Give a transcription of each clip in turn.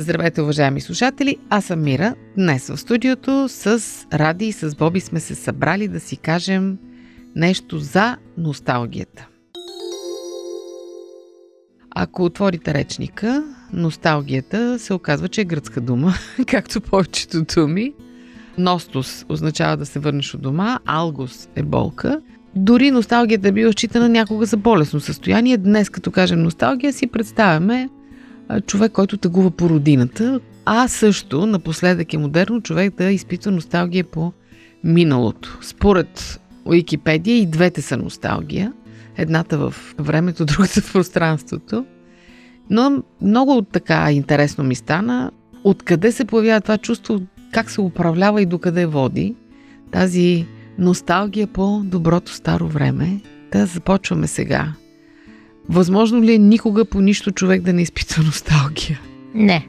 Здравейте, уважаеми слушатели! Аз съм Мира. Днес в студиото с Ради и с Боби сме се събрали да си кажем нещо за носталгията. Ако отворите речника, носталгията се оказва, че е гръцка дума, както повечето думи. Ностос означава да се върнеш от дома, алгос е болка. Дори носталгията е била считана някога за болесно състояние. Днес, като кажем носталгия, си представяме човек, който тъгува по родината, а също напоследък е модерно човек да изпитва носталгия по миналото. Според Уикипедия и двете са носталгия. Едната в времето, другата в пространството. Но много така интересно ми стана откъде се появява това чувство, как се управлява и докъде води. Тази носталгия по доброто старо време. Да започваме сега. Възможно ли е никога по нищо човек да не изпитва носталгия? Не.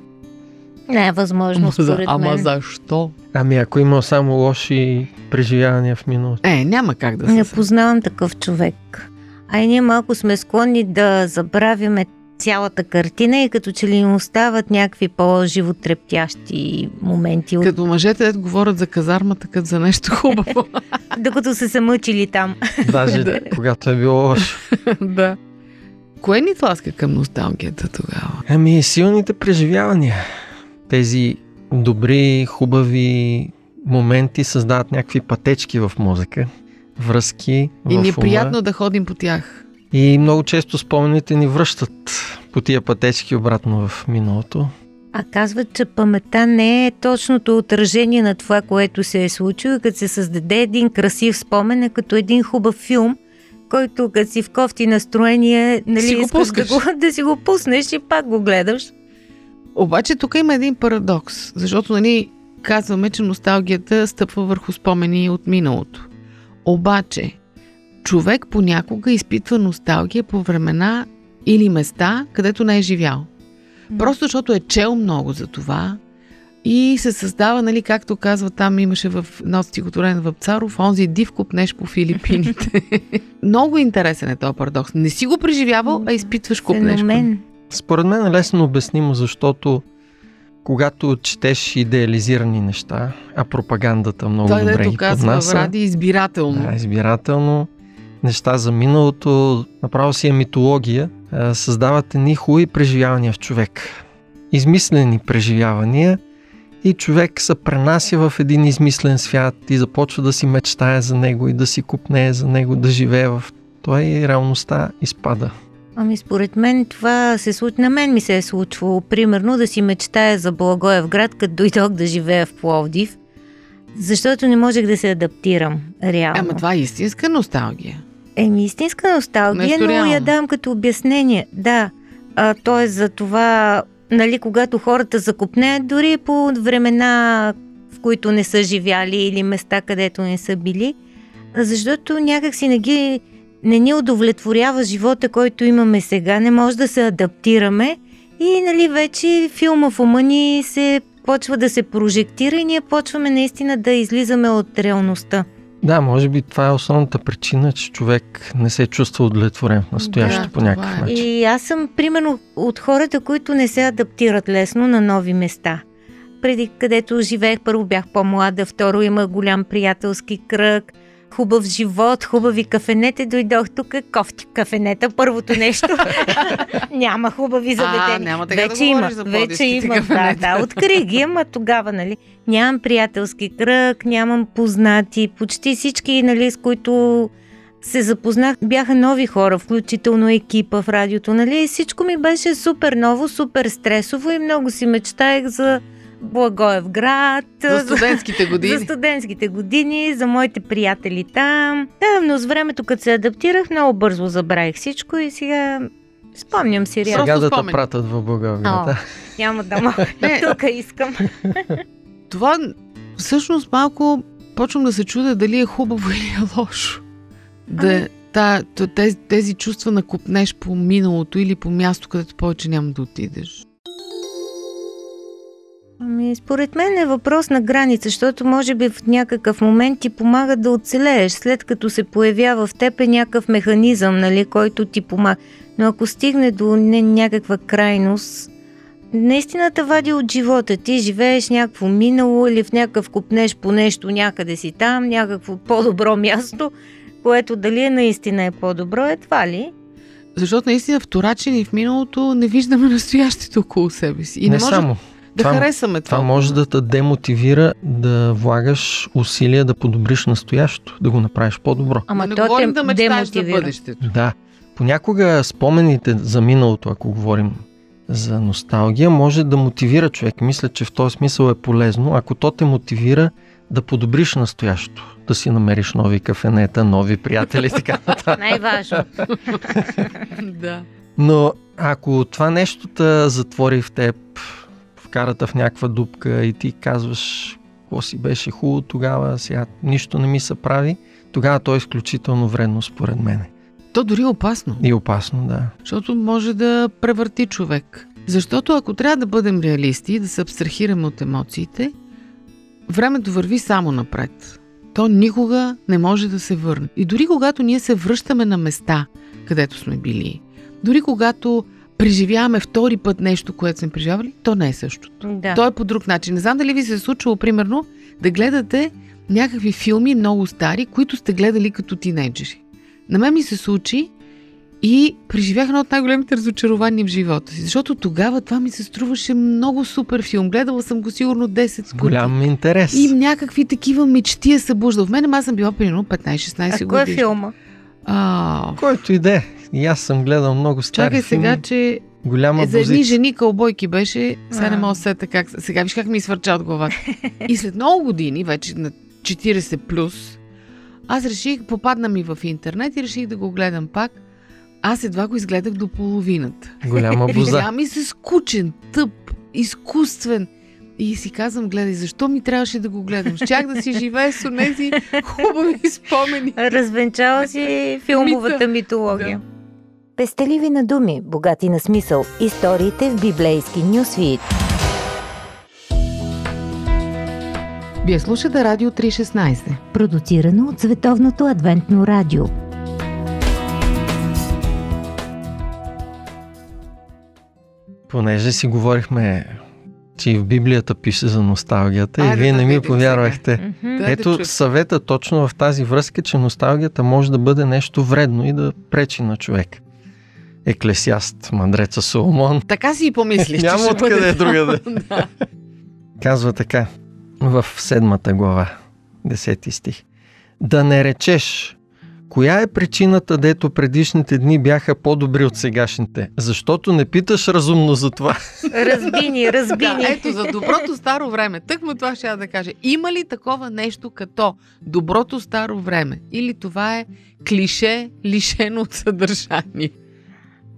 Не е възможно, за, според ама мен. защо? Ами ако има само лоши преживявания в миналото. Е, няма как да се... Не познавам такъв човек. А и ние малко сме склонни да забравяме цялата картина и като че ли им остават някакви по-животрептящи моменти. Като мъжете дето говорят за казармата, като за нещо хубаво. докато са се мъчили там. Даже Да. когато е било лошо. да. Кое ни тласка към носталгията тогава? Ами силните преживявания. Тези добри, хубави моменти създават някакви пътечки в мозъка, връзки И ни е приятно да ходим по тях. И много често спомените ни връщат по тия пътечки обратно в миналото. А казват, че паметта не е точното отражение на това, което се е случило. Като се създаде един красив спомен, е като един хубав филм, който като си в кофти настроение, нали, Си го искаш да, го, да си го пуснеш и пак го гледаш. Обаче тук има един парадокс, защото нали, казваме, че носталгията стъпва върху спомени от миналото. Обаче, човек понякога изпитва носталгия по времена или места, където не е живял. Просто защото е чел много за това и се създава, нали, както казва там, имаше в едно стихотворение в Царов, онзи див купнеш по Филипините. много интересен е този парадокс. Не си го преживявал, а изпитваш купнеш. Феномен. Според мен е лесно обяснимо, защото когато четеш идеализирани неща, а пропагандата много Той добре ги поднася, Ради избирателно. да, избирателно, неща за миналото, направо си е митология, създават едни хубави преживявания в човек. Измислени преживявания и човек се пренася в един измислен свят и започва да си мечтае за него и да си купнее за него, да живее в той и реалността изпада. Ами според мен това се случва, на мен ми се е случвало, примерно да си мечтая за Благоевград, като дойдох да живея в Пловдив, защото не можех да се адаптирам реално. Ама това е истинска носталгия. Еми, истинска носталгия, но реално. я дам като обяснение. Да, а, то е за това, нали, когато хората закупнеят, дори по времена, в които не са живяли или места, където не са били, защото някак си не ги не ни удовлетворява живота, който имаме сега, не може да се адаптираме и нали вече филма в ума ни се почва да се прожектира и ние почваме наистина да излизаме от реалността. Да, може би това е основната причина, че човек не се чувства удовлетворен в настоящето Да, по някакъв това е. начин. И аз съм примерно от хората, които не се адаптират лесно на нови места. Преди където живеех, първо бях по-млада, второ има голям приятелски кръг, хубав живот, хубави кафенета. Дойдох тук, кофти кафенета, първото нещо. Няма хубави заведения. няма така да вече има, говориш за вече има. Да, да, открих ги, ама тогава, нали, нямам приятелски кръг, нямам познати. Почти всички, нали, с които се запознах, бяха нови хора, включително екипа в радиото, нали? И всичко ми беше супер ново, супер стресово и много си мечтаех за Благоев град. За студентските години. За студентските години, за моите приятели там. Да, но с времето, като се адаптирах, много бързо забравих всичко и сега спомням си реално. Сега да те пратят в Благоев град. О, а? няма да мога. Тук искам. Това всъщност малко почвам да се чудя дали е хубаво или е лошо. Да, Ами- та, тези, тези чувства на купнеш по миналото или по място, където повече няма да отидеш. Ами, според мен е въпрос на граница, защото може би в някакъв момент ти помага да оцелееш, след като се появява в теб е някакъв механизъм, нали, който ти помага. Но ако стигне до не, някаква крайност, наистина те вади от живота. Ти живееш някакво минало или в някакъв купнеш по нещо някъде си там, някакво по-добро място, което дали е наистина е по-добро, едва ли. Защото наистина вторачени в миналото не виждаме настоящето около себе си. И не, не може само. Да това- харесаме това. Това може да те демотивира да влагаш усилия да подобриш настоящето, да го направиш по-добро. Ама да не то говорим те да мечтаеш за бъдещето. Да. Понякога спомените за миналото, ако говорим за носталгия, може да мотивира човек. Мисля, че в този смисъл е полезно, ако то те мотивира да подобриш настоящето, да си намериш нови кафенета, нови приятели и така нататък. Най-важно. да. Но ако това нещо те затвори в теб, вкарата в някаква дупка и ти казваш, какво си беше хубаво тогава, сега нищо не ми се прави, тогава то е изключително вредно според мен. То дори е опасно. И опасно, да. Защото може да превърти човек. Защото ако трябва да бъдем реалисти и да се абстрахираме от емоциите, времето върви само напред. То никога не може да се върне. И дори когато ние се връщаме на места, където сме били, дори когато преживяваме втори път нещо, което сме преживявали, то не е същото. Да. То е по друг начин. Не знам дали ви се е случвало, примерно, да гледате някакви филми много стари, които сте гледали като тинейджери. На мен ми се случи и преживях едно от най-големите разочарования в живота си, защото тогава това ми се струваше много супер филм. Гледала съм го сигурно 10 пъти. Голям интерес. И някакви такива мечти е събуждал. В мен аз съм била примерно 15-16 А кой е години. филма? А, Който иде. И аз съм гледал много стари чакай сега, филми. че Голяма е, за едни жени кълбойки беше, сега не мога да се сета как. Сега виж как ми свърча от главата. И след много години, вече на 40 плюс, аз реших, попадна ми в интернет и реших да го гледам пак. Аз едва го изгледах до половината. Голяма боза. Видя ми се скучен, тъп, изкуствен. И си казвам, гледай, защо ми трябваше да го гледам? Щях да си живее с онези хубави спомени. Развенчава си филмовата митология. Да. Пестеливи на думи, богати на смисъл. Историите в библейски нюсвит. Вие слушате Радио 316. Продуцирано от Световното адвентно радио. Понеже си говорихме, че и в Библията пише за носталгията Айде и вие да не ми повярвахте. Да. Ето чуем. съвета точно в тази връзка, че носталгията може да бъде нещо вредно и да пречи на човек. Еклесиаст, мъдреца Соломон, Така си и помислих, Няма че ще откъде бъде другаде. да. казва така в седмата глава, 10 стих. Да не речеш, коя е причината, дето предишните дни бяха по-добри от сегашните? Защото не питаш разумно за това. Разбини, разбини. Да, ето за доброто старо време. Тъкмо това ще я да кажа. Има ли такова нещо като доброто старо време? Или това е клише, лишено от съдържание?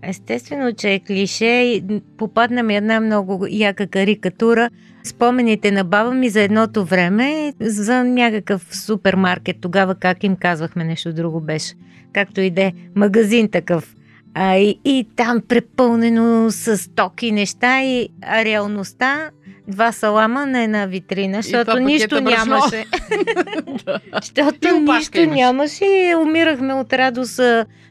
Естествено, че е клише. Попадна ми една много яка карикатура. Спомените на баба ми за едното време, за някакъв супермаркет. Тогава как им казвахме нещо друго беше. Както и де, магазин такъв. А, и, и там препълнено с стоки неща и а реалността два салама на една витрина, защото нищо нямаше. Защото нищо нямаше и умирахме от радост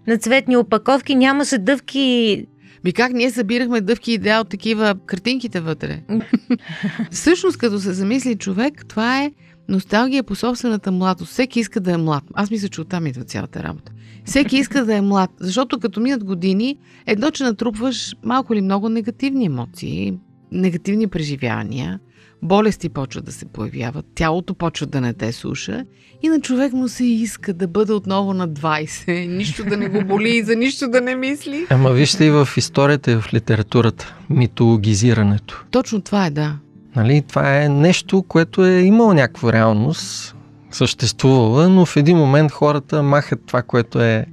на цветни опаковки, нямаше дъвки. Ми как ние събирахме дъвки идеал от такива картинките вътре? Всъщност, като се замисли човек, това е носталгия по собствената младост. Всеки иска да е млад. Аз мисля, че оттам идва цялата работа. Всеки иска да е млад, защото като минат години, едно, че натрупваш малко или много негативни емоции, негативни преживявания, болести почват да се появяват, тялото почва да не те слуша и на човек му се иска да бъде отново на 20, нищо да не го боли и за нищо да не мисли. Ама вижте и в историята и в литературата, митологизирането. Точно това е, да. Нали, това е нещо, което е имало някаква реалност, съществувала, но в един момент хората махат това, което е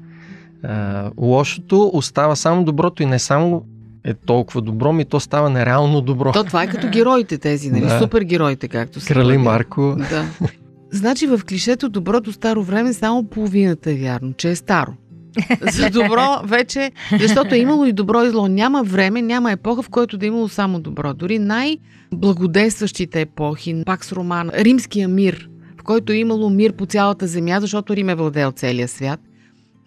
а, лошото, остава само доброто и не само е толкова добро, ми то става нереално добро. То това е като героите тези, нали? Да. Супергероите, както се Крали. Марко. Да. Значи в клишето доброто старо време само половината е вярно, че е старо. За добро вече, защото е имало и добро и зло. Няма време, няма епоха, в който да е имало само добро. Дори най-благодействащите епохи, пак с роман, римския мир, в който е имало мир по цялата земя, защото Рим е владел целия свят.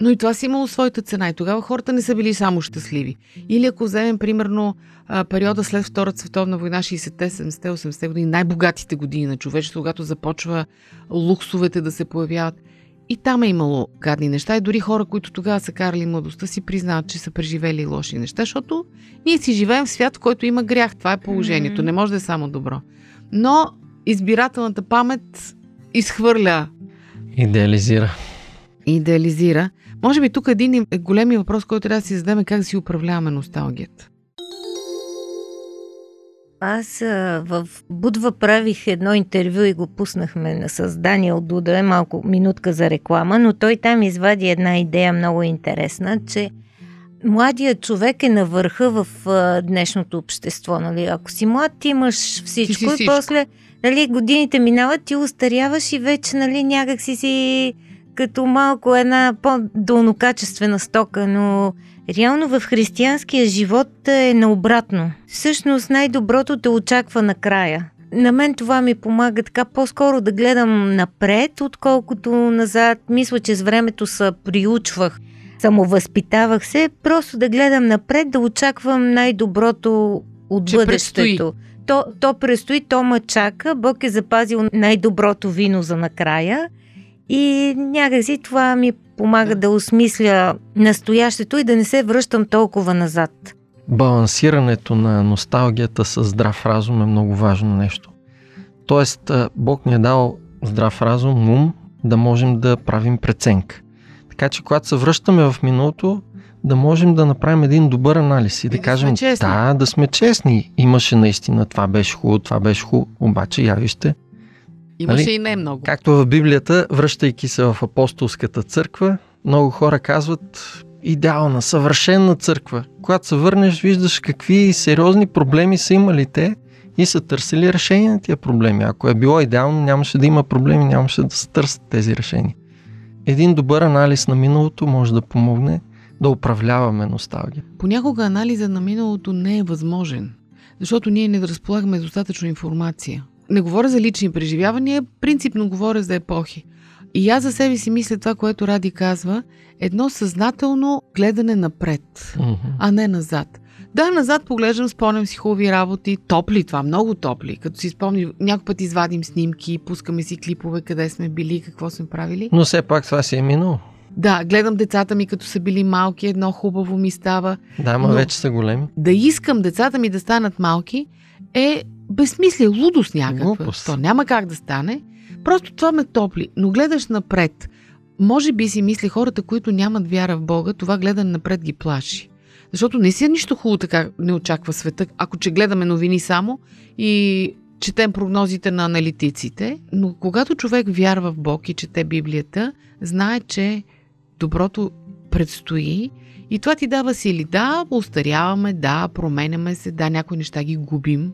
Но и това си имало своята цена и тогава хората не са били само щастливи. Или ако вземем примерно периода след Втората световна война, 60-те, 70-те, 80-те години, най-богатите години на човечеството, когато започва луксовете да се появяват. И там е имало гадни неща и дори хора, които тогава са карали младостта си, признават, че са преживели лоши неща, защото ние си живеем в свят, в който има грях. Това е положението. Не може да е само добро. Но избирателната памет изхвърля Идеализира. идеализира. Може би тук един големи въпрос, който трябва да си зададем е как да си управляваме носталгията. Аз в Будва правих едно интервю и го пуснахме на създание от Дуда, е малко минутка за реклама, но той там извади една идея много интересна, че младият човек е на върха в днешното общество. Нали? Ако си млад, ти имаш всичко, си и всичко. после нали, годините минават, ти устаряваш и вече нали, някак си си като малко една по-долнокачествена стока, но реално в християнския живот е наобратно. Всъщност най-доброто те очаква накрая. На мен това ми помага така по-скоро да гледам напред, отколкото назад. Мисля, че с времето се приучвах, самовъзпитавах се, просто да гледам напред, да очаквам най-доброто от Че бъдещето. То, то предстои, то ме чака. Бог е запазил най-доброто вино за накрая. И някакси това ми помага Да. осмисля настоящето и да не се връщам толкова назад. Балансирането на носталгията с здрав разум е много важно нещо. Тоест, Бог ни е дал здрав разум, ум, да можем да правим преценка. Така че, когато се връщаме в миналото, да можем да направим един добър анализ и да, да кажем, да, да сме честни. Имаше наистина, това беше хубаво, това беше хубаво, обаче я вижте, Имаше Нали? и не много. Както в Библията, връщайки се в апостолската църква, много хора казват идеална, съвършена църква. Когато се върнеш, виждаш какви сериозни проблеми са имали те и са търсили решение на тия проблеми. Ако е било идеално, нямаше да има проблеми, нямаше да се търсят тези решения. Един добър анализ на миналото може да помогне да управляваме носталгия. Понякога анализа на миналото не е възможен, защото ние не разполагаме достатъчно информация. Не говоря за лични преживявания, принципно говоря за епохи. И аз за себе си мисля това, което Ради казва, едно съзнателно гледане напред, а не назад. Да, назад поглеждам, спомням си хубави работи, топли това, много топли. Като си спомни, някой път извадим снимки, пускаме си клипове, къде сме били, какво сме правили. Но все пак това си е минало. Да, гледам децата ми, като са били малки, едно хубаво ми става. Да, ма Но- вече са големи. да искам децата ми да станат малки е безсмислие, лудост някаква. Глупост. То няма как да стане. Просто това ме топли. Но гледаш напред. Може би си мисли хората, които нямат вяра в Бога, това гледане напред ги плаши. Защото не си е нищо хубаво така не очаква света, ако че гледаме новини само и четем прогнозите на аналитиците. Но когато човек вярва в Бог и чете Библията, знае, че доброто предстои и това ти дава сили. Да, устаряваме, да, променяме се, да, някои неща ги губим,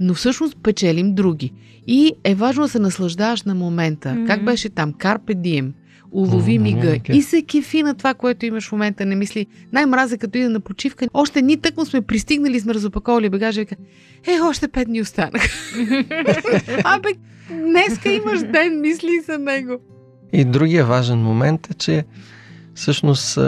но всъщност печелим други. И е важно да се наслаждаваш на момента. Мгм. Как беше там? Карпе дием. Улови мига окей. и се кефи на това, което имаш в момента. Не мисли, най-мраза като иде на почивка. Още ни тъкмо сме пристигнали, сме разопаковали багажа и вика, е, още пет дни останаха. Абе, днеска имаш ден, мисли за него. И другия важен момент е, че всъщност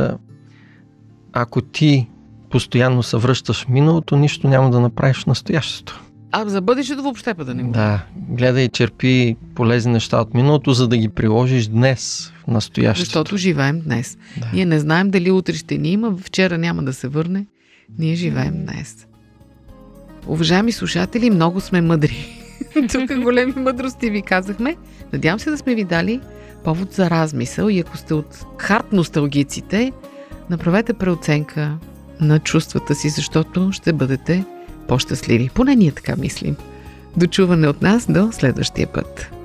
ако ти постоянно се връщаш в миналото, нищо няма да направиш в настоящето. А за бъдещето въобще па да не го. Да, гледай черпи полезни неща от миналото, за да ги приложиш днес в настоящето. Защото живеем днес. Да. Ние не знаем дали утре ще ни има, вчера няма да се върне. Ние живеем днес. Уважаеми слушатели, много сме мъдри. Тук големи мъдрости ви казахме. Надявам се да сме ви дали повод за размисъл и ако сте от хард носталгиците, направете преоценка на чувствата си, защото ще бъдете по-щастливи. Поне ние така мислим. Дочуване от нас до следващия път.